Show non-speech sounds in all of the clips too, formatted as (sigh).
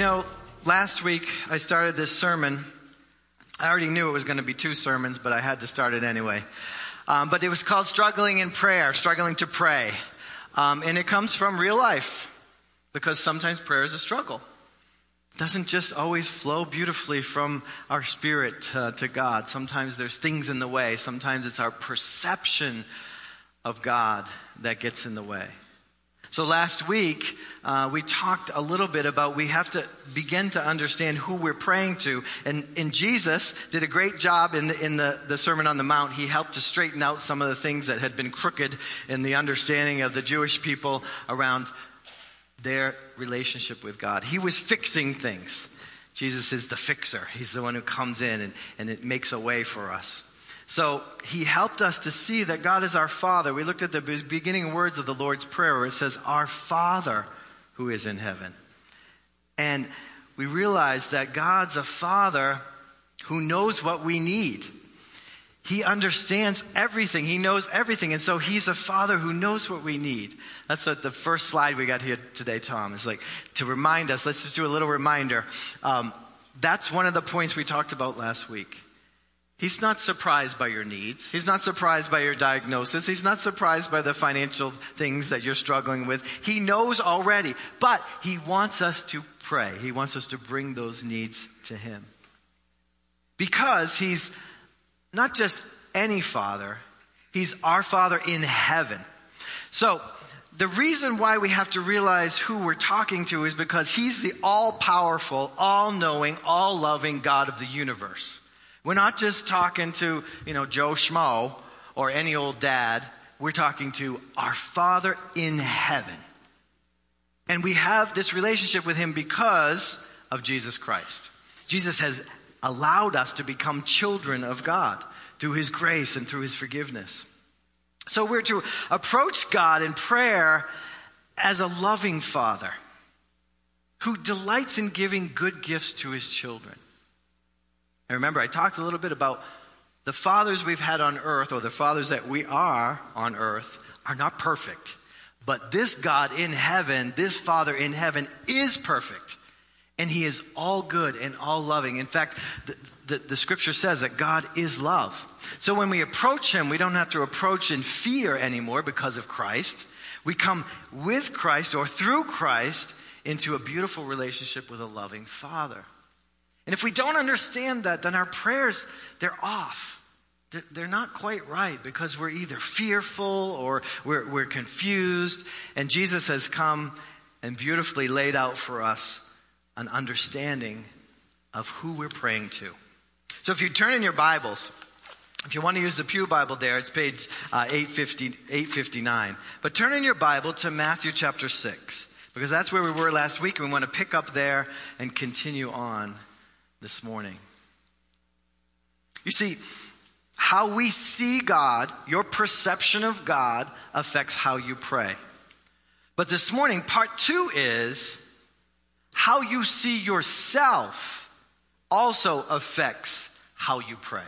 You know, last week I started this sermon. I already knew it was going to be two sermons, but I had to start it anyway. Um, but it was called Struggling in Prayer, Struggling to Pray. Um, and it comes from real life because sometimes prayer is a struggle. It doesn't just always flow beautifully from our spirit to God. Sometimes there's things in the way. Sometimes it's our perception of God that gets in the way. So last week, uh, we talked a little bit about we have to begin to understand who we're praying to. And, and Jesus did a great job in, the, in the, the Sermon on the Mount. He helped to straighten out some of the things that had been crooked in the understanding of the Jewish people around their relationship with God. He was fixing things. Jesus is the fixer. He's the one who comes in and, and it makes a way for us. So he helped us to see that God is our Father. We looked at the beginning words of the Lord's Prayer where it says, Our Father who is in heaven. And we realized that God's a Father who knows what we need. He understands everything. He knows everything. And so he's a father who knows what we need. That's the, the first slide we got here today, Tom. Is like to remind us, let's just do a little reminder. Um, that's one of the points we talked about last week. He's not surprised by your needs. He's not surprised by your diagnosis. He's not surprised by the financial things that you're struggling with. He knows already, but he wants us to pray. He wants us to bring those needs to him. Because he's not just any father, he's our father in heaven. So, the reason why we have to realize who we're talking to is because he's the all powerful, all knowing, all loving God of the universe. We're not just talking to, you know, Joe Schmo or any old dad. We're talking to our Father in heaven. And we have this relationship with Him because of Jesus Christ. Jesus has allowed us to become children of God through His grace and through His forgiveness. So we're to approach God in prayer as a loving Father who delights in giving good gifts to His children. And remember, I talked a little bit about the fathers we've had on earth, or the fathers that we are on earth, are not perfect. But this God in heaven, this Father in heaven, is perfect. And He is all good and all loving. In fact, the, the, the, scripture says that God is love. So when we approach Him, we don't have to approach in fear anymore because of Christ. We come with Christ or through Christ into a beautiful relationship with a loving Father. And if we don't understand that, then our prayers, they're off. They're not quite right because we're either fearful or we're, we're confused. And Jesus has come and beautifully laid out for us an understanding of who we're praying to. So if you turn in your Bibles, if you want to use the Pew Bible there, it's page uh, 850, 859. But turn in your Bible to Matthew chapter 6, because that's where we were last week, and we want to pick up there and continue on this morning. You see, how we see God, your perception of God, affects how you pray. But this morning, part two is how you see yourself also affects how you pray.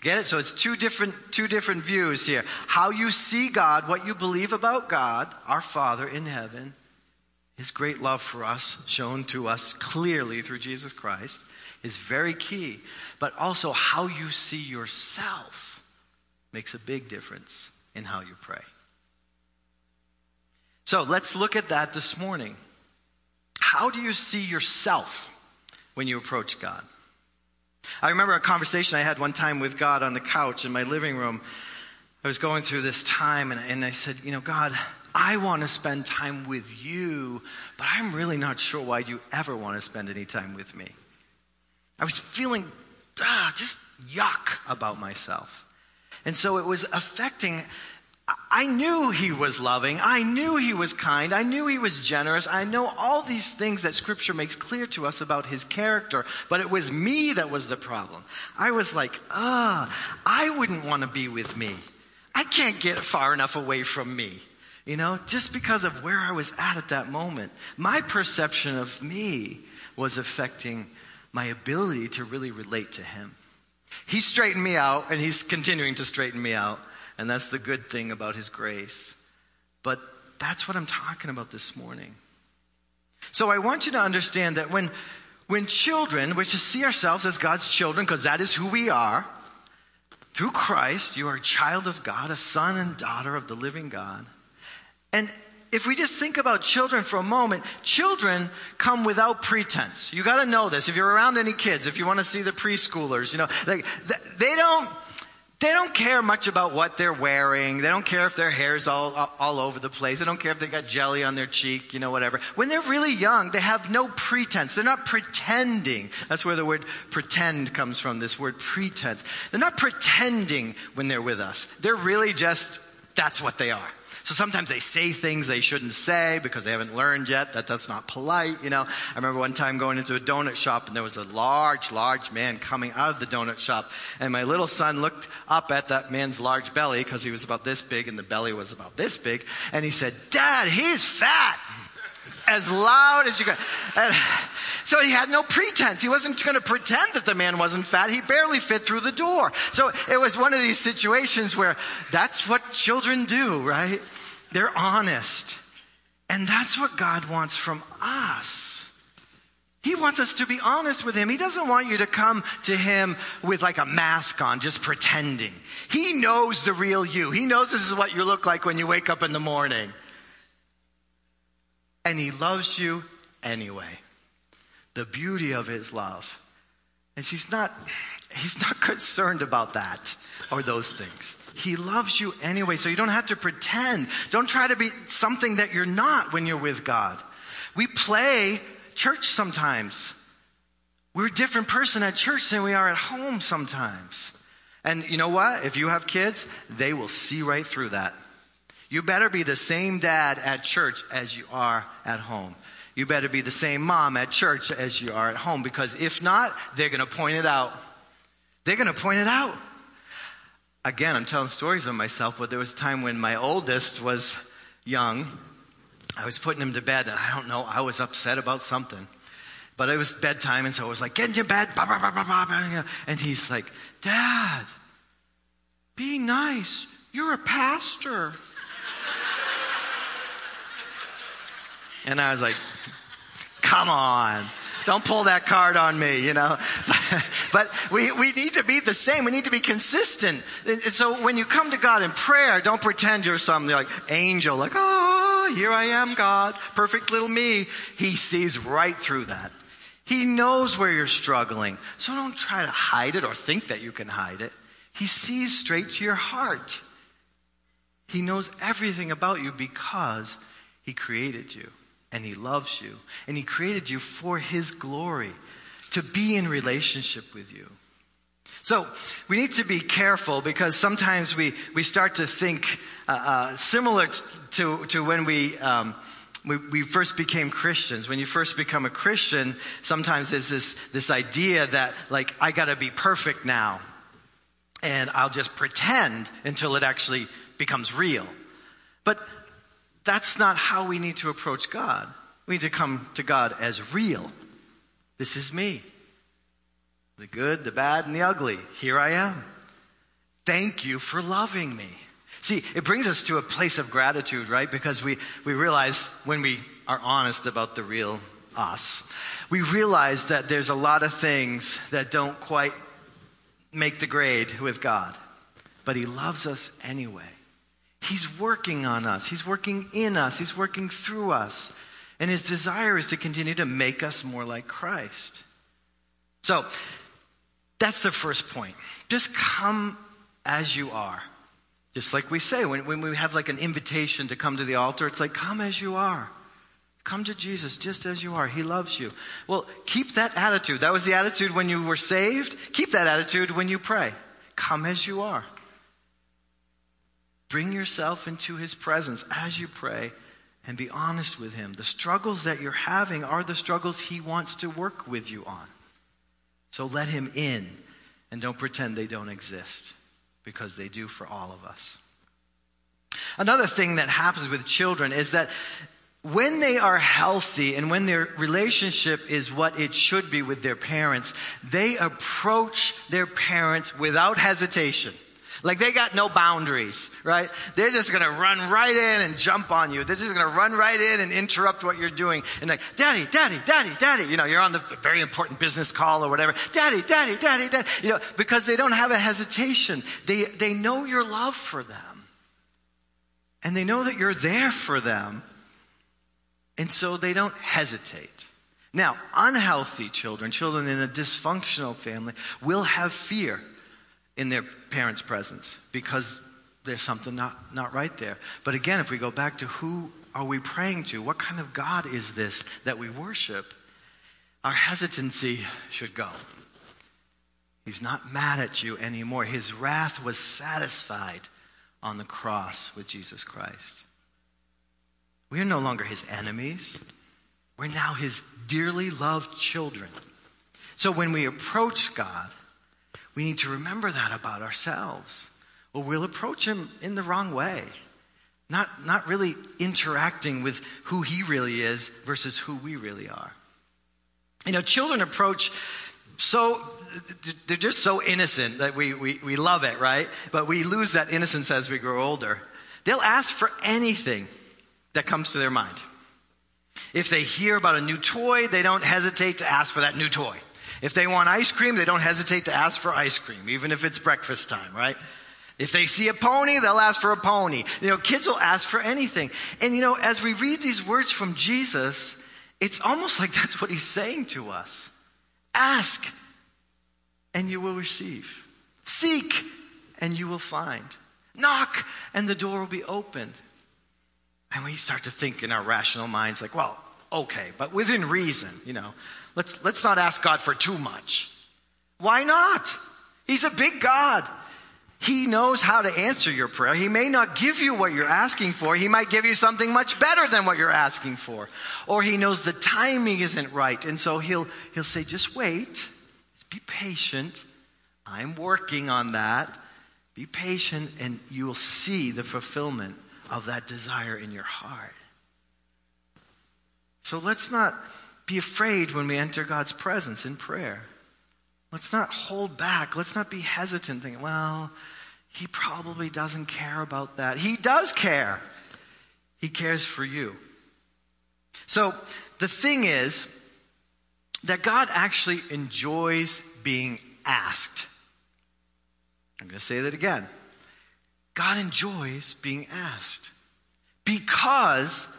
Get it? So it's two different, two different views here. How you see God, what you believe about God, our Father in heaven, his great love for us, shown to us clearly through Jesus Christ, is very key. But also, how you see yourself makes a big difference in how you pray. So let's look at that this morning. How do you see yourself when you approach God? I remember a conversation I had one time with God on the couch in my living room. I was going through this time and, and I said, You know, God, I want to spend time with you, but I'm really not sure why you ever want to spend any time with me. I was feeling ah, just yuck about myself. And so it was affecting. I knew he was loving. I knew he was kind. I knew he was generous. I know all these things that scripture makes clear to us about his character, but it was me that was the problem. I was like, ah, I wouldn't want to be with me. I can't get far enough away from me. You know, just because of where I was at at that moment, my perception of me was affecting my ability to really relate to Him. He straightened me out, and He's continuing to straighten me out. And that's the good thing about His grace. But that's what I'm talking about this morning. So I want you to understand that when, when children, which is see ourselves as God's children, because that is who we are, through Christ, you are a child of God, a son and daughter of the living God. And if we just think about children for a moment, children come without pretense. You got to know this. If you're around any kids, if you want to see the preschoolers, you know, like they don't they don't care much about what they're wearing. They don't care if their hair's all, all, all over the place. They don't care if they got jelly on their cheek, you know, whatever. When they're really young, they have no pretense. They're not pretending. That's where the word pretend comes from, this word pretense. They're not pretending when they're with us. They're really just, that's what they are. So sometimes they say things they shouldn't say because they haven't learned yet that that's not polite, you know. I remember one time going into a donut shop and there was a large, large man coming out of the donut shop and my little son looked up at that man's large belly because he was about this big and the belly was about this big and he said, Dad, he's fat. As loud as you can. And so he had no pretense. He wasn't going to pretend that the man wasn't fat. He barely fit through the door. So it was one of these situations where that's what children do, right? They're honest. And that's what God wants from us. He wants us to be honest with Him. He doesn't want you to come to Him with like a mask on, just pretending. He knows the real you. He knows this is what you look like when you wake up in the morning. And He loves you anyway. The beauty of His love. And He's not, He's not (laughs) concerned about that or those things. He loves you anyway, so you don't have to pretend. Don't try to be something that you're not when you're with God. We play church sometimes. We're a different person at church than we are at home sometimes. And you know what? If you have kids, they will see right through that. You better be the same dad at church as you are at home. You better be the same mom at church as you are at home because if not, they're going to point it out. They're going to point it out again, I'm telling stories of myself, but there was a time when my oldest was young. I was putting him to bed, and I don't know, I was upset about something. But it was bedtime, and so I was like, get in your bed. And he's like, Dad, be nice. You're a pastor. And I was like, come on. Don't pull that card on me, you know. (laughs) But, we, we need to be the same. We need to be consistent. And so when you come to God in prayer, don't pretend you're some like angel, like, oh, here I am, God, perfect little me. He sees right through that. He knows where you're struggling. So don't try to hide it or think that you can hide it. He sees straight to your heart. He knows everything about you because He created you and He loves you. And He created you for His glory, to be in relationship with you. So we need to be careful because sometimes we, we start to think uh, uh, similar to, to when we, um, we, we, first became Christians. When you first become a Christian, sometimes there's this, this idea that, like, I gotta be perfect now. And I'll just pretend until it actually becomes real. But that's not how we need to approach God. We need to come to God as real. This is me. The good, the bad, and the ugly. Here I am. Thank you for loving me. See, it brings us to a place of gratitude, right? Because we, we realize when we are honest about the real us, we realize that there's a lot of things that don't quite make the grade with God. But He loves us anyway. He's working on us, He's working in us, He's working through us. And His desire is to continue to make us more like Christ. So, that's the first point. Just come as you are. Just like we say, when, when we have like an invitation to come to the altar, it's like, come as you are. Come to Jesus just as you are. He loves you. Well, keep that attitude. That was the attitude when you were saved. Keep that attitude when you pray. Come as you are. Bring yourself into his presence as you pray and be honest with him. The struggles that you're having are the struggles he wants to work with you on. So let him in and don't pretend they don't exist because they do for all of us. Another thing that happens with children is that when they are healthy and when their relationship is what it should be with their parents, they approach their parents without hesitation. Like they got no boundaries, right? They're just gonna run right in and jump on you. They're just gonna run right in and interrupt what you're doing. And like, daddy, daddy, daddy, daddy, you know, you're on the very important business call or whatever. Daddy, daddy, daddy, daddy, you know, because they don't have a hesitation. They, they know your love for them. And they know that you're there for them. And so they don't hesitate. Now, unhealthy children, children in a dysfunctional family, will have fear in their parents' presence because there's something not, not right there. But again, if we go back to who are we praying to? What kind of God is this that we worship? Our hesitancy should go. He's not mad at you anymore. His wrath was satisfied on the cross with Jesus Christ. We are no longer his enemies. We're now his dearly loved children. So when we approach God, we need to remember that about ourselves. Or we'll approach him in the wrong way. Not, not really interacting with who he really is versus who we really are. You know, children approach so they're just so innocent that we, we, we love it, right? But we lose that innocence as we grow older. They'll ask for anything that comes to their mind. If they hear about a new toy, they don't hesitate to ask for that new toy. If they want ice cream, they don't hesitate to ask for ice cream, even if it's breakfast time, right? If they see a pony, they'll ask for a pony. You know, kids will ask for anything. And you know, as we read these words from Jesus, it's almost like that's what he's saying to us. Ask and you will receive. Seek and you will find. Knock and the door will be opened. And we start to think in our rational minds, like, well, okay, but within reason, you know. Let's, let's not ask God for too much. Why not? He's a big God. He knows how to answer your prayer. He may not give you what you're asking for. He might give you something much better than what you're asking for. Or he knows the timing isn't right. And so he'll, he'll say, just wait. Be patient. I'm working on that. Be patient and you'll see the fulfillment of that desire in your heart. So let's not be afraid when we enter God's presence in prayer. Let's not hold back. Let's not be hesitant thinking, well, he probably doesn't care about that. He does care. He cares for you. So the thing is that God actually enjoys being asked. I'm going to say that again. God enjoys being asked because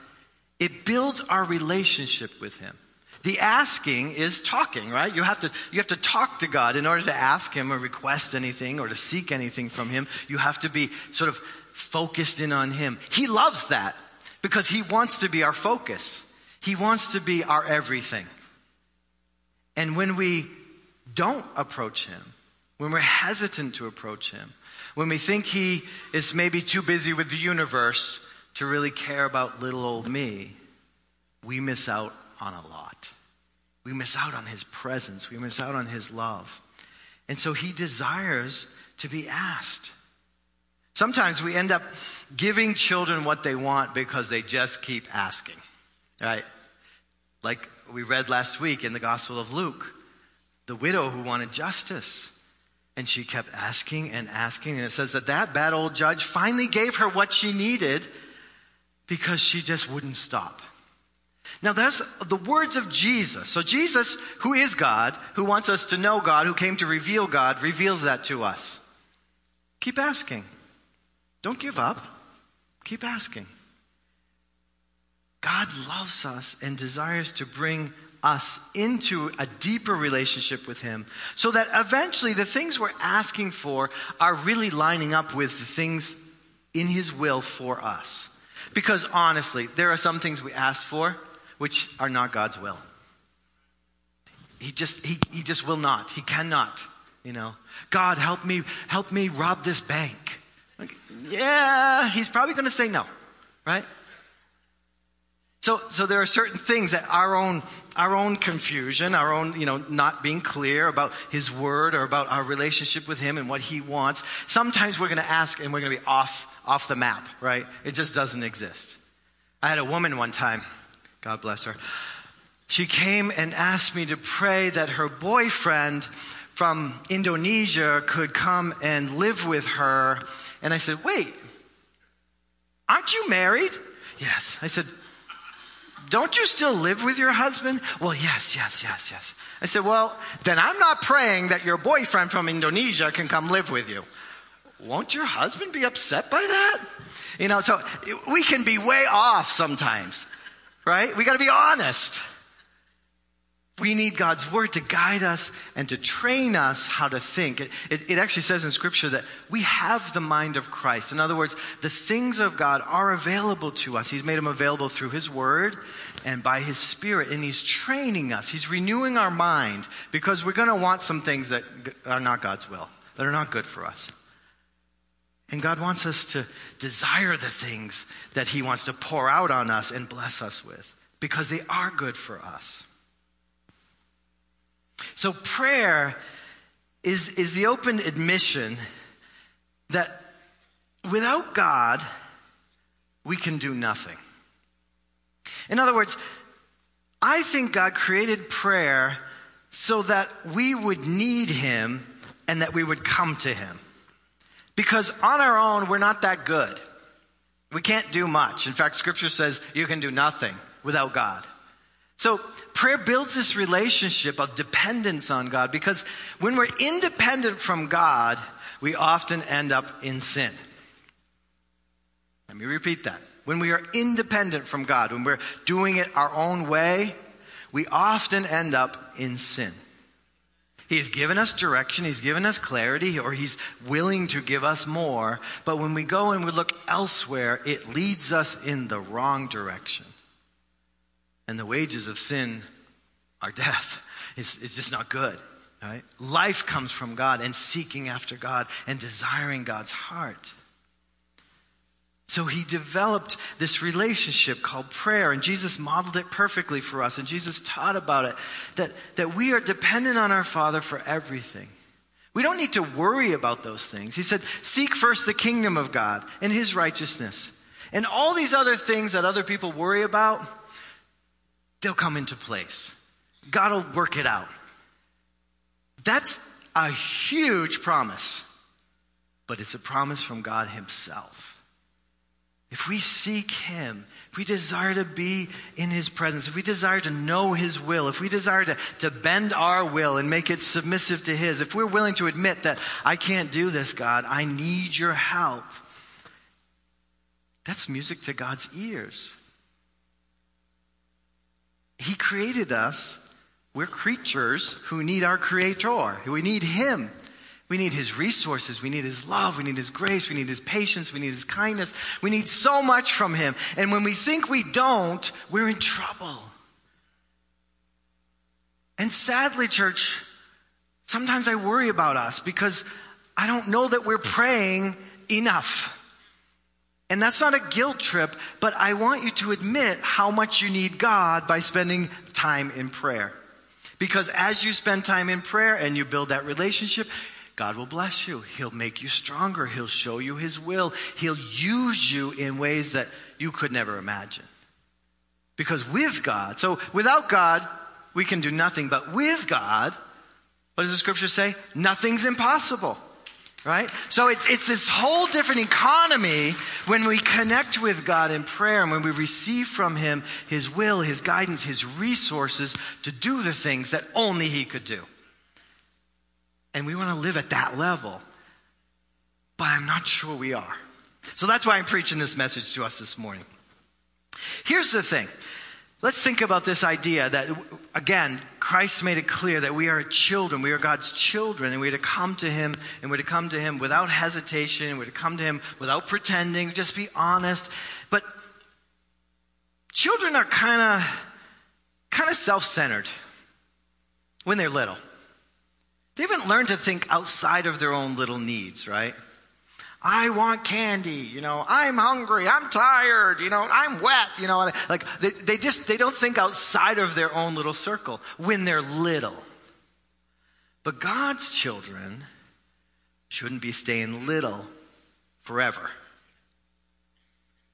it builds our relationship with Him. The asking is talking, right? You have to, you have to talk to God in order to ask Him or request anything or to seek anything from Him. You have to be sort of focused in on Him. He loves that because He wants to be our focus. He wants to be our everything. And when we don't approach Him, when we're hesitant to approach Him, when we think He is maybe too busy with the universe to really care about little old me, we miss out on a lot. We miss out on his presence. We miss out on his love. And so he desires to be asked. Sometimes we end up giving children what they want because they just keep asking, right? Like we read last week in the Gospel of Luke, the widow who wanted justice. And she kept asking and asking. And it says that that bad old judge finally gave her what she needed because she just wouldn't stop. Now that's the words of Jesus. So Jesus, who is God, who wants us to know God, who came to reveal God, reveals that to us. Keep asking. Don't give up. Keep asking. God loves us and desires to bring us into a deeper relationship with Him so that eventually the things we're asking for are really lining up with the things in His will for us. Because honestly, there are some things we ask for which are not God's will. He just, he, he just will not. He cannot, you know. God, help me, help me rob this bank. Like, yeah, he's probably going to say no, right? So, so there are certain things that our own, our own confusion, our own, you know, not being clear about His Word or about our relationship with Him and what He wants. Sometimes we're going to ask and we're going to be off, off the map, right? It just doesn't exist. I had a woman one time God bless her. She came and asked me to pray that her boyfriend from Indonesia could come and live with her. And I said, Wait, aren't you married? Yes. I said, Don't you still live with your husband? Well, yes, yes, yes, yes. I said, Well, then I'm not praying that your boyfriend from Indonesia can come live with you. Won't your husband be upset by that? You know, so we can be way off sometimes, right? We got to be honest. We need God's word to guide us and to train us how to think. It, it, it, actually says in scripture that we have the mind of Christ. In other words, the things of God are available to us. He's made them available through his word and by his spirit. And he's training us. He's renewing our mind because we're going to want some things that are not God's will, that are not good for us. And God wants us to desire the things that he wants to pour out on us and bless us with because they are good for us. So prayer is, is the open admission that without God, we can do nothing. In other words, I think God created prayer so that we would need Him and that we would come to Him. Because on our own, we're not that good. We can't do much. In fact, Scripture says you can do nothing without God. So prayer builds this relationship of dependence on God because when we're independent from God, we often end up in sin. Let me repeat that. When we are independent from God, when we're doing it our own way, we often end up in sin. He has given us direction, He's given us clarity, or He's willing to give us more. But when we go and we look elsewhere, it leads us in the wrong direction. And the wages of sin are death. It's, it's just not good. Right? Life comes from God and seeking after God and desiring God's heart. So he developed this relationship called prayer, and Jesus modeled it perfectly for us, and Jesus taught about it that, that we are dependent on our Father for everything. We don't need to worry about those things. He said, Seek first the kingdom of God and his righteousness. And all these other things that other people worry about, they'll come into place. God will work it out. That's a huge promise, but it's a promise from God Himself. If we seek Him, if we desire to be in His presence, if we desire to know His will, if we desire to, to bend our will and make it submissive to His, if we're willing to admit that I can't do this, God, I need your help, that's music to God's ears. He created us. We're creatures who need our Creator. We need Him. We need His resources. We need His love. We need His grace. We need His patience. We need His kindness. We need so much from Him. And when we think we don't, we're in trouble. And sadly, church, sometimes I worry about us because I don't know that we're praying enough. And that's not a guilt trip, but I want you to admit how much you need God by spending time in prayer. Because as you spend time in prayer and you build that relationship, God will bless you. He'll make you stronger. He'll show you His will. He'll use you in ways that you could never imagine. Because with God, so without God, we can do nothing. But with God, what does the scripture say? Nothing's impossible. Right? So it's, it's this whole different economy when we connect with God in prayer and when we receive from Him His will, His guidance, His resources to do the things that only He could do. And we want to live at that level. But I'm not sure we are. So that's why I'm preaching this message to us this morning. Here's the thing Let's think about this idea that, again, Christ made it clear that we are children. We are God's children, and we're to come to Him, and we're to come to Him without hesitation. We're to come to Him without pretending, just be honest. But children are kind of, kind of self-centered when they're little. They haven't learned to think outside of their own little needs, right? I want candy, you know, I'm hungry, I'm tired, you know, I'm wet, you know, like they, they just, they don't think outside of their own little circle when they're little. But God's children shouldn't be staying little forever.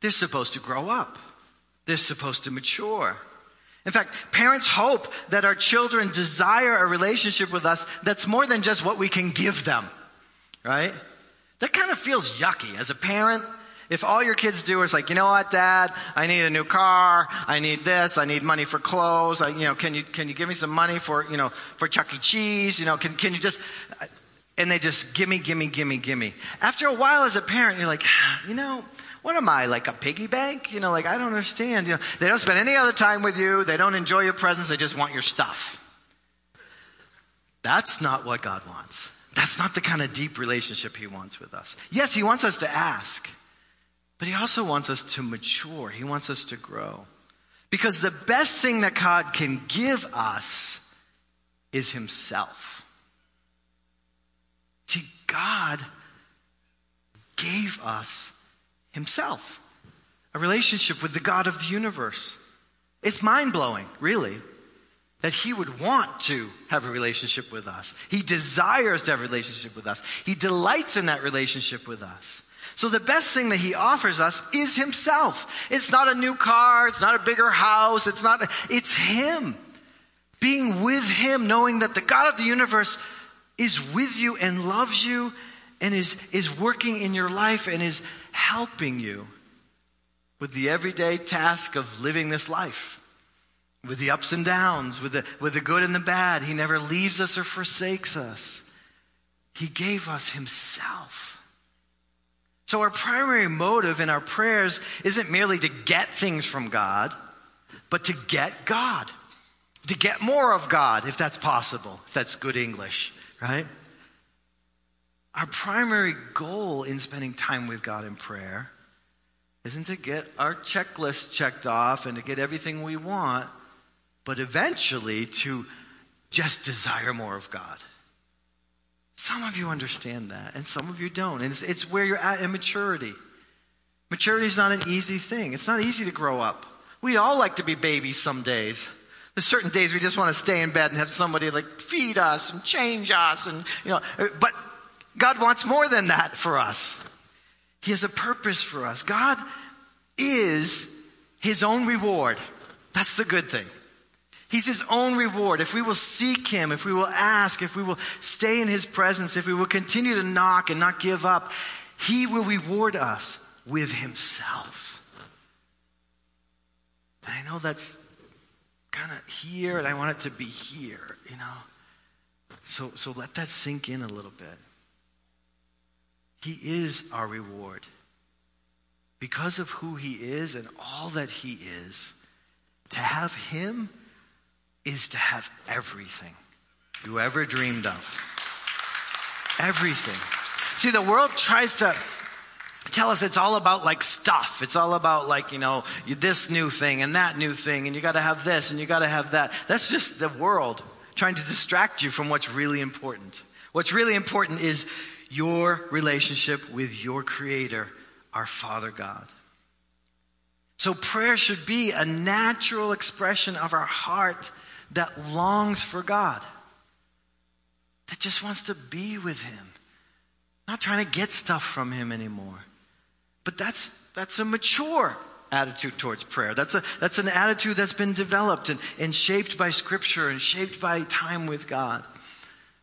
They're supposed to grow up. They're supposed to mature. In fact, parents hope that our children desire a relationship with us that's more than just what we can give them, right? That kind of feels yucky. As a parent, if all your kids do is like, you know what, dad, I need a new car, I need this, I need money for clothes, I, you know, can you, can you give me some money for, you know, for Chuck E. Cheese, you know, can, can you just, and they just gimme, gimme, gimme, gimme. After a while as a parent, you're like, you know, what am I, like a piggy bank? You know, like I don't understand. You know, they don't spend any other time with you. They don't enjoy your presence. They just want your stuff. That's not what God wants. That's not the kind of deep relationship He wants with us. Yes, He wants us to ask, but He also wants us to mature. He wants us to grow. Because the best thing that God can give us is Himself. See, God gave us himself, a relationship with the God of the universe. It's mind blowing, really, that he would want to have a relationship with us. He desires to have a relationship with us. He delights in that relationship with us. So the best thing that he offers us is himself. It's not a new car. It's not a bigger house. It's not, it's him. Being with him, knowing that the God of the universe is with you and loves you and is, is working in your life and is helping you with the everyday task of living this life, with the ups and downs, with the, with the good and the bad. He never leaves us or forsakes us. He gave us Himself. So, our primary motive in our prayers isn't merely to get things from God, but to get God, to get more of God, if that's possible, if that's good English, right? Our primary goal in spending time with God in prayer isn't to get our checklist checked off and to get everything we want, but eventually to just desire more of God. Some of you understand that, and some of you don't. And it's, it's where you're at in maturity. Maturity is not an easy thing. It's not easy to grow up. We'd all like to be babies some days. There's certain days we just want to stay in bed and have somebody like feed us and change us and you know but God wants more than that for us. He has a purpose for us. God is his own reward. That's the good thing. He's his own reward. If we will seek him, if we will ask, if we will stay in his presence, if we will continue to knock and not give up, he will reward us with himself. And I know that's kind of here, and I want it to be here, you know. So, so let that sink in a little bit. He is our reward. Because of who He is and all that He is, to have Him is to have everything you ever dreamed of. Everything. See, the world tries to tell us it's all about like stuff. It's all about like, you know, this new thing and that new thing, and you got to have this and you got to have that. That's just the world trying to distract you from what's really important. What's really important is your relationship with your Creator, our Father God. So prayer should be a natural expression of our heart that longs for God, that just wants to be with Him, not trying to get stuff from Him anymore. But that's, that's a mature attitude towards prayer. That's, a, that's an attitude that's been developed and, and shaped by Scripture and shaped by time with God.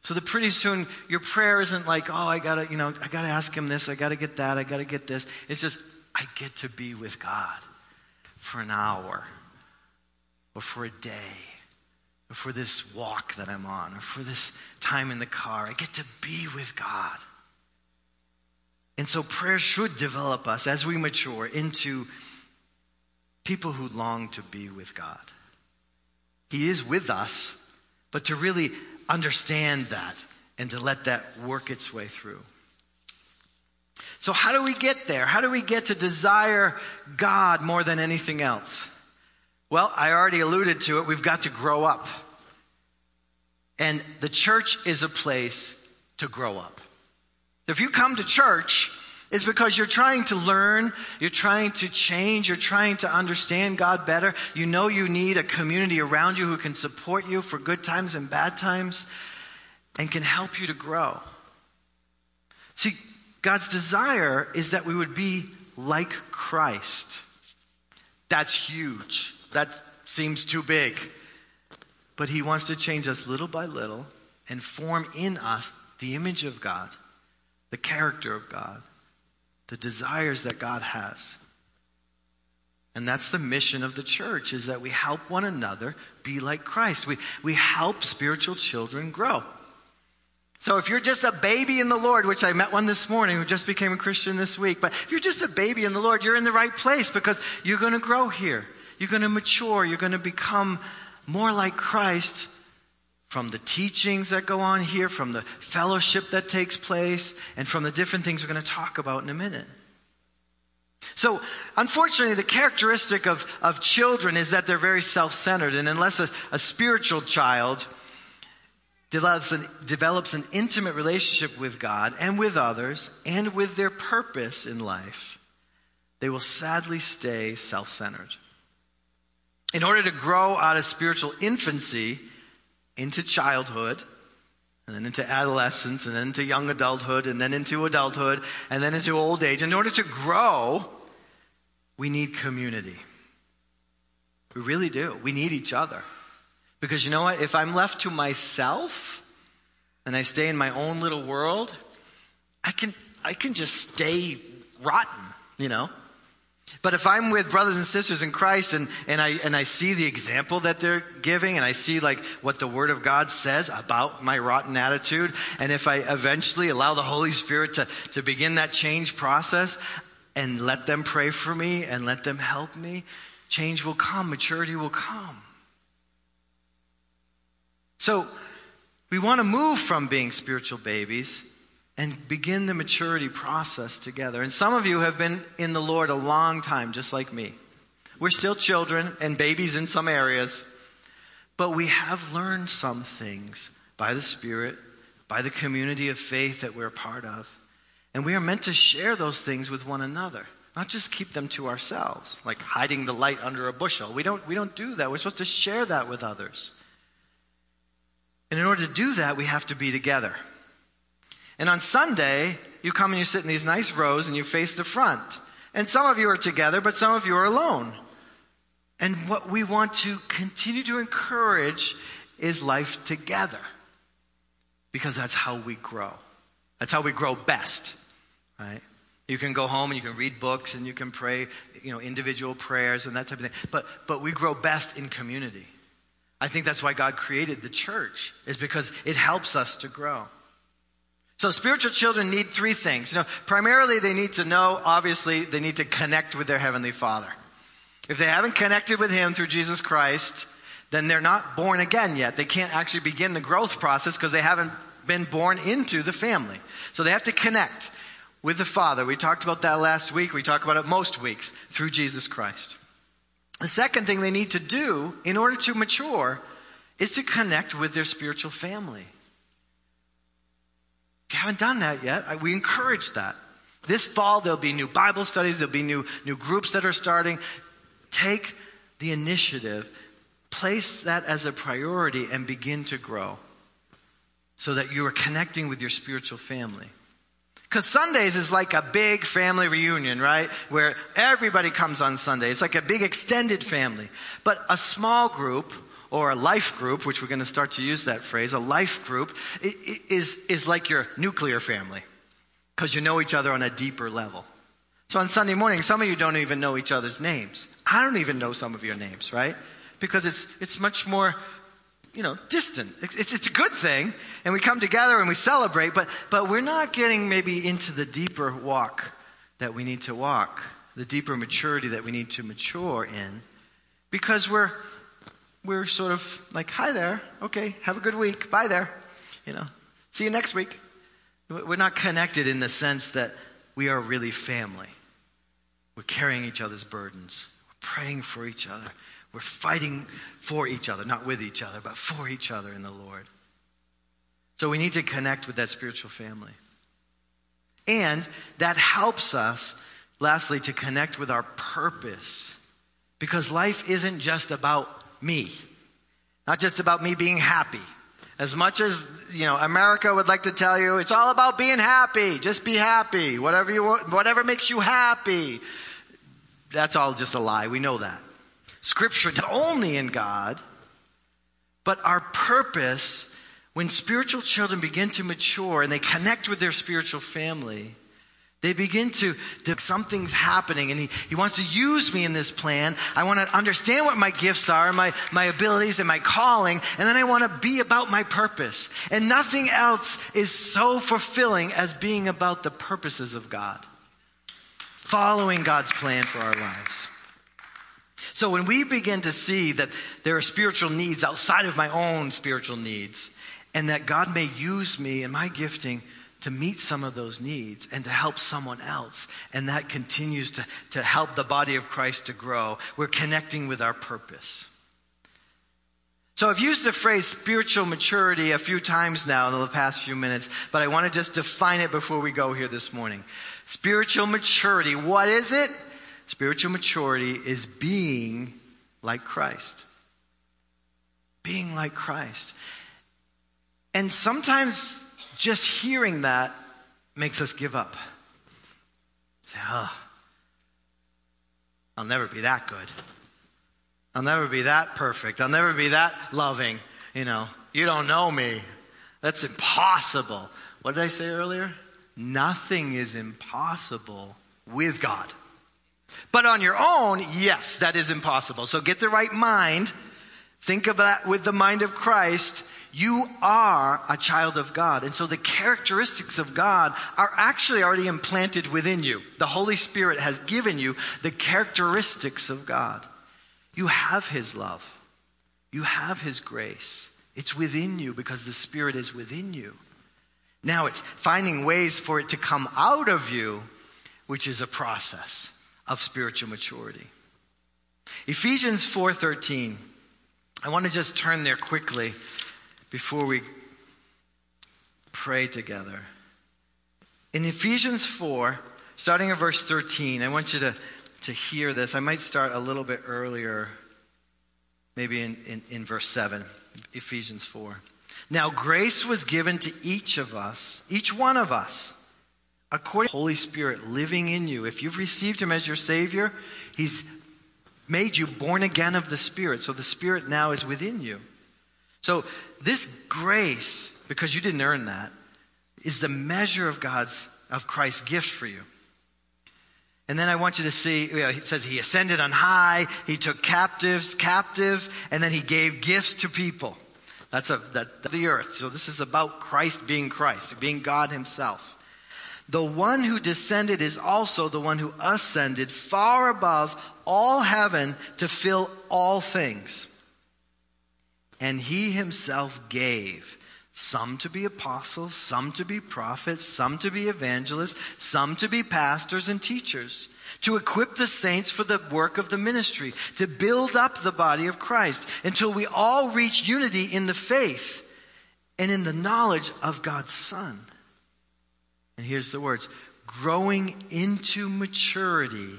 So that pretty soon your prayer isn't like, oh, I gotta, you know, I gotta ask him this, I gotta get that, I gotta get this. It's just, I get to be with God for an hour, or for a day, or for this walk that I'm on, or for this time in the car. I get to be with God. And so prayer should develop us as we mature into people who long to be with God. He is with us, but to really understand that and to let that work its way through. So, how do we get there? How do we get to desire God more than anything else? Well, I already alluded to it. We've got to grow up. And the church is a place to grow up. If you come to church, it's because you're trying to learn, you're trying to change, you're trying to understand God better. You know you need a community around you who can support you for good times and bad times and can help you to grow. See, God's desire is that we would be like Christ. That's huge. That seems too big. But He wants to change us little by little and form in us the image of God, the character of God, the desires that God has. And that's the mission of the church is that we help one another be like Christ. We, we help spiritual children grow. So if you're just a baby in the Lord, which I met one this morning who just became a Christian this week, but if you're just a baby in the Lord, you're in the right place because you're going to grow here. You're going to mature. You're going to become more like Christ from the teachings that go on here, from the fellowship that takes place, and from the different things we're going to talk about in a minute. So, unfortunately, the characteristic of, of children is that they're very self centered. And unless a, a spiritual child develops an, develops an intimate relationship with God and with others and with their purpose in life, they will sadly stay self centered. In order to grow out of spiritual infancy into childhood, and then into adolescence, and then into young adulthood, and then into adulthood, and then into old age. In order to grow, we need community. We really do. We need each other. Because you know what? If I'm left to myself and I stay in my own little world, I can, I can just stay rotten, you know? But if I'm with brothers and sisters in Christ and, and, I, and I see the example that they're giving and I see like what the Word of God says about my rotten attitude, and if I eventually allow the Holy Spirit to, to begin that change process and let them pray for me and let them help me, change will come, maturity will come. So we want to move from being spiritual babies and begin the maturity process together. And some of you have been in the Lord a long time, just like me. We're still children and babies in some areas, but we have learned some things by the Spirit, by the community of faith that we're part of. And we are meant to share those things with one another, not just keep them to ourselves, like hiding the light under a bushel. We don't, we don't do that. We're supposed to share that with others. And in order to do that, we have to be together. And on Sunday, you come and you sit in these nice rows and you face the front. And some of you are together, but some of you are alone. And what we want to continue to encourage is life together. Because that's how we grow. That's how we grow best, right? You can go home and you can read books and you can pray, you know, individual prayers and that type of thing. But, but we grow best in community. I think that's why God created the church, is because it helps us to grow. So spiritual children need three things. You know, primarily they need to know, obviously, they need to connect with their Heavenly Father. If they haven't connected with Him through Jesus Christ, then they're not born again yet. They can't actually begin the growth process because they haven't been born into the family. So they have to connect with the Father. We talked about that last week. We talk about it most weeks through Jesus Christ. The second thing they need to do in order to mature is to connect with their spiritual family. You haven't done that yet, we encourage that. This fall, there'll be new Bible studies, there'll be new, new groups that are starting. Take the initiative, place that as a priority, and begin to grow so that you are connecting with your spiritual family. Because Sundays is like a big family reunion, right? Where everybody comes on Sunday. It's like a big extended family. But a small group, or a life group, which we're going to start to use that phrase, a life group, is, is like your nuclear family. Because you know each other on a deeper level. So on Sunday morning, some of you don't even know each other's names. I don't even know some of your names, right? Because it's, it's much more you know, distant. It's, it's a good thing, and we come together and we celebrate, but, but we're not getting maybe into the deeper walk that we need to walk, the deeper maturity that we need to mature in, because we're, we're sort of like, hi there, okay, have a good week, bye there, you know, see you next week. We're not connected in the sense that we are really family. We're carrying each other's burdens, we're praying for each other. We're fighting for each other, not with each other, but for each other in the Lord. So we need to connect with that spiritual family. And that helps us, lastly, to connect with our purpose. Because life isn't just about me, not just about me being happy. As much as, you know, America would like to tell you, it's all about being happy. Just be happy. Whatever you want, whatever makes you happy. That's all just a lie. We know that. Scripture only in God, but our purpose when spiritual children begin to mature and they connect with their spiritual family. They begin to, to, something's happening and he, he wants to use me in this plan. I want to understand what my gifts are, my, my abilities and my calling, and then I want to be about my purpose. And nothing else is so fulfilling as being about the purposes of God. Following God's plan for our lives. So when we begin to see that there are spiritual needs outside of my own spiritual needs, and that God may use me and my gifting to meet some of those needs and to help someone else. And that continues to, to help the body of Christ to grow. We're connecting with our purpose. So I've used the phrase spiritual maturity a few times now in the past few minutes, but I want to just define it before we go here this morning. Spiritual maturity, what is it? Spiritual maturity is being like Christ. Being like Christ. And sometimes just hearing that makes us give up. Say, oh, I'll never be that good. I'll never be that perfect. I'll never be that loving. You know, you don't know me. That's impossible. What did I say earlier? Nothing is impossible with God. But on your own, yes, that is impossible. So get the right mind. Think of that with the mind of Christ you are a child of God. And so the characteristics of God are actually already implanted within you. The Holy Spirit has given you the characteristics of God. You have His love, you have His grace. It's within you because the Spirit is within you. Now it's finding ways for it to come out of you, which is a process of spiritual maturity. Ephesians 4:13. I want to just turn there quickly before we pray together. In Ephesians 4, starting at verse 13, I want you to, to hear this. I might start a little bit earlier, maybe in, in, in verse 7, Ephesians 4. Now, grace was given to each of us, each one of us, according to the Holy Spirit living in you. If you've received Him as your Savior, He's made you born again of the Spirit. So the Spirit now is within you. So this grace, because you didn't earn that, is the measure of God's, of Christ's gift for you. And then I want you to see, you know, it says he ascended on high, he took captives captive, and then he gave gifts to people. That's a, that, the earth. So this is about Christ being Christ, being God himself. The one who descended is also the one who ascended far above all heaven to fill all things. And he himself gave some to be apostles, some to be prophets, some to be evangelists, some to be pastors and teachers, to equip the saints for the work of the ministry, to build up the body of Christ until we all reach unity in the faith and in the knowledge of God's Son. And here's the words growing into maturity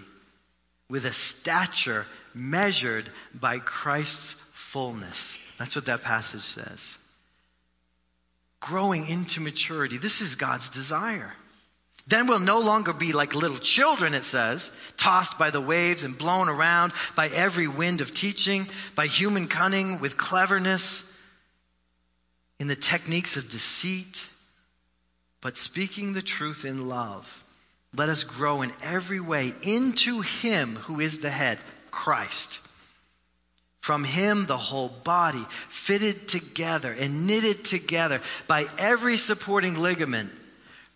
with a stature measured by Christ's fullness. That's what that passage says. Growing into maturity. This is God's desire. Then we'll no longer be like little children, it says, tossed by the waves and blown around by every wind of teaching, by human cunning with cleverness, in the techniques of deceit, but speaking the truth in love. Let us grow in every way into Him who is the head, Christ from him, the whole body, fitted together and knitted together by every supporting ligament,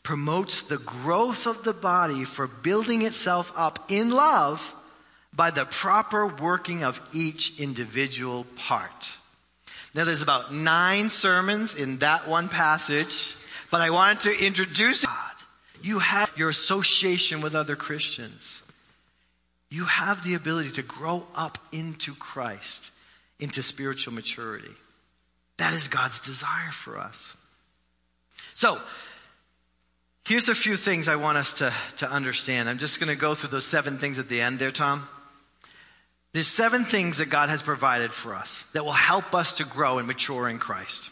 promotes the growth of the body for building itself up in love by the proper working of each individual part. Now, there's about nine sermons in that one passage, but I wanted to introduce God. You have your association with other Christians. You have the ability to grow up into Christ, into spiritual maturity. That is God's desire for us. So, here's a few things I want us to, to understand. I'm just going to go through those seven things at the end there, Tom. There's seven things that God has provided for us that will help us to grow and mature in Christ.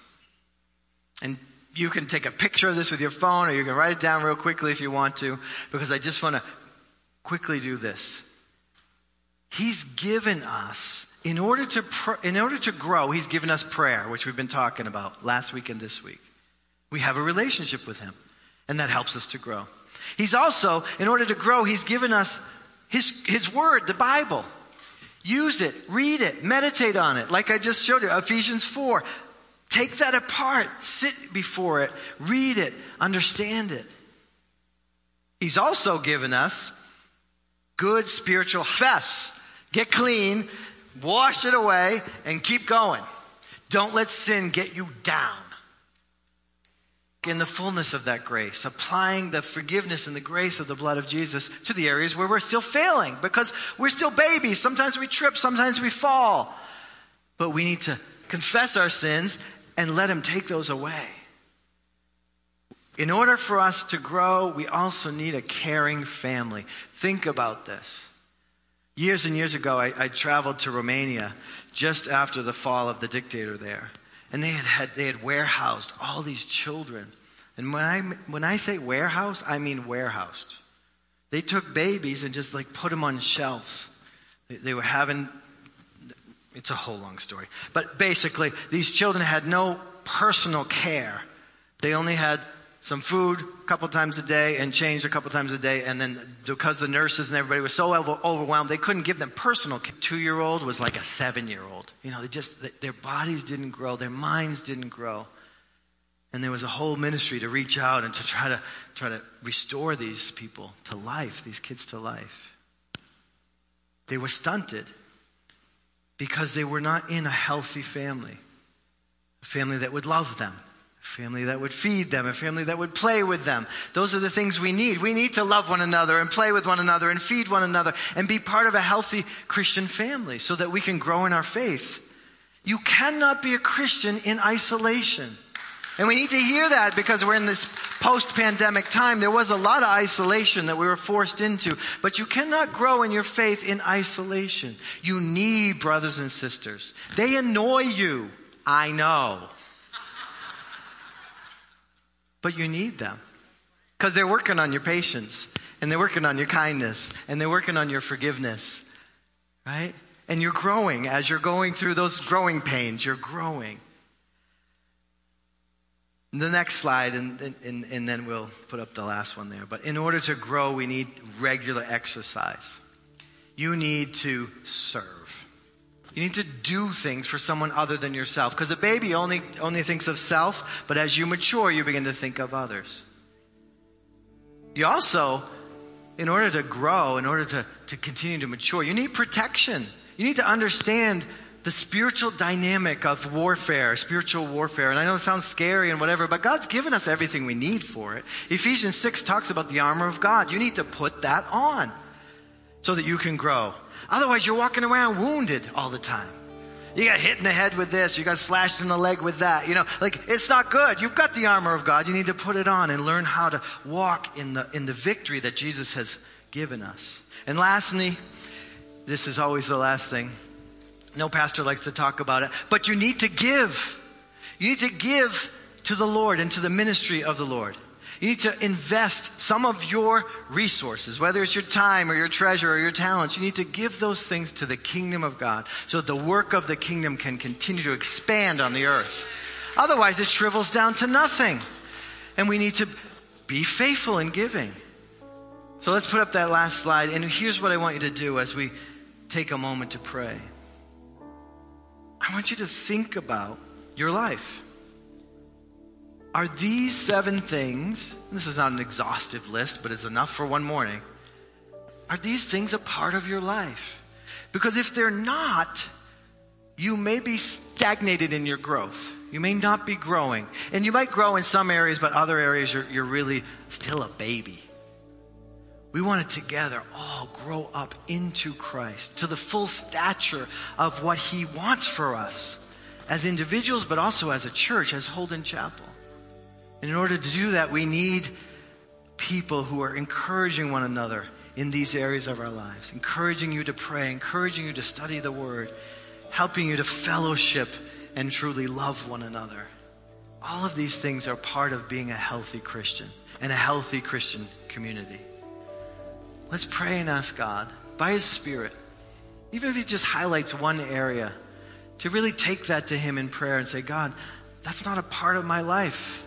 And you can take a picture of this with your phone or you can write it down real quickly if you want to, because I just want to quickly do this. He's given us in order to pr- in order to grow, he's given us prayer, which we've been talking about last week and this week. We have a relationship with him, and that helps us to grow. He's also, in order to grow, he's given us his, his word, the Bible. Use it, read it, meditate on it, like I just showed you, Ephesians 4. Take that apart, sit before it, read it, understand it. He's also given us good spiritual fess. Get clean, wash it away, and keep going. Don't let sin get you down. In the fullness of that grace, applying the forgiveness and the grace of the blood of Jesus to the areas where we're still failing because we're still babies. Sometimes we trip, sometimes we fall. But we need to confess our sins and let Him take those away. In order for us to grow, we also need a caring family. Think about this. Years and years ago, I, I, traveled to Romania just after the fall of the dictator there. And they had, had, they had warehoused all these children. And when I, when I say warehouse, I mean warehoused. They took babies and just like put them on shelves. They, they were having, it's a whole long story. But basically, these children had no personal care. They only had some food a couple times a day and change a couple times a day. And then because the nurses and everybody was so over, overwhelmed, they couldn't give them personal care. Two year old was like a seven year old. You know, they just, their bodies didn't grow, their minds didn't grow. And there was a whole ministry to reach out and to try to, try to restore these people to life, these kids to life. They were stunted because they were not in a healthy family, a family that would love them family that would feed them, a family that would play with them. Those are the things we need. We need to love one another and play with one another and feed one another and be part of a healthy Christian family so that we can grow in our faith. You cannot be a Christian in isolation. And we need to hear that because we're in this post pandemic time. There was a lot of isolation that we were forced into, but you cannot grow in your faith in isolation. You need brothers and sisters. They annoy you. I know. But you need them because they're working on your patience and they're working on your kindness and they're working on your forgiveness, right? And you're growing as you're going through those growing pains. You're growing. The next slide, and, and, and then we'll put up the last one there. But in order to grow, we need regular exercise. You need to serve. You need to do things for someone other than yourself. Because a baby only, only thinks of self, but as you mature, you begin to think of others. You also, in order to grow, in order to, to continue to mature, you need protection. You need to understand the spiritual dynamic of warfare, spiritual warfare. And I know it sounds scary and whatever, but God's given us everything we need for it. Ephesians 6 talks about the armor of God. You need to put that on so that you can grow. Otherwise, you're walking around wounded all the time. You got hit in the head with this, you got slashed in the leg with that. You know, like it's not good. You've got the armor of God. You need to put it on and learn how to walk in the in the victory that Jesus has given us. And lastly, this is always the last thing. No pastor likes to talk about it, but you need to give. You need to give to the Lord and to the ministry of the Lord. You need to invest some of your resources, whether it's your time or your treasure or your talents. You need to give those things to the kingdom of God so the work of the kingdom can continue to expand on the earth. Otherwise, it shrivels down to nothing. And we need to be faithful in giving. So let's put up that last slide. And here's what I want you to do as we take a moment to pray. I want you to think about your life. Are these seven things, this is not an exhaustive list, but it's enough for one morning. Are these things a part of your life? Because if they're not, you may be stagnated in your growth. You may not be growing. And you might grow in some areas, but other areas you're, you're really still a baby. We want to together all grow up into Christ, to the full stature of what He wants for us as individuals, but also as a church, as Holden Chapel. And in order to do that, we need people who are encouraging one another in these areas of our lives, encouraging you to pray, encouraging you to study the Word, helping you to fellowship and truly love one another. All of these things are part of being a healthy Christian and a healthy Christian community. Let's pray and ask God, by His Spirit, even if he just highlights one area, to really take that to him in prayer and say, God, that's not a part of my life.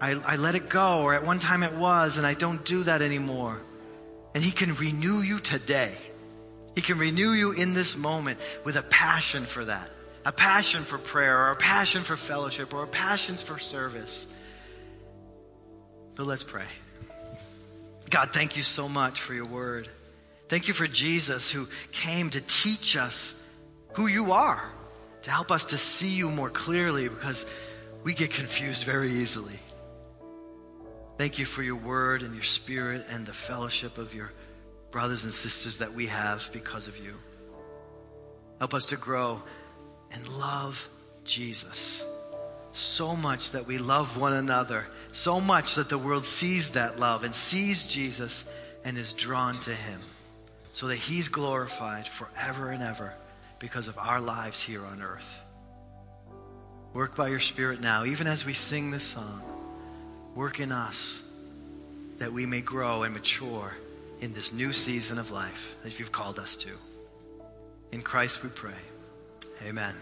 I, I let it go, or at one time it was, and I don't do that anymore. And he can renew you today. He can renew you in this moment with a passion for that, a passion for prayer, or a passion for fellowship, or a passion for service. So let's pray. God, thank you so much for your word. Thank you for Jesus who came to teach us who you are, to help us to see you more clearly because we get confused very easily. Thank you for your word and your spirit and the fellowship of your brothers and sisters that we have because of you. Help us to grow and love Jesus so much that we love one another, so much that the world sees that love and sees Jesus and is drawn to him, so that he's glorified forever and ever because of our lives here on earth. Work by your Spirit now, even as we sing this song. Work in us that we may grow and mature in this new season of life that you've called us to. In Christ we pray. Amen.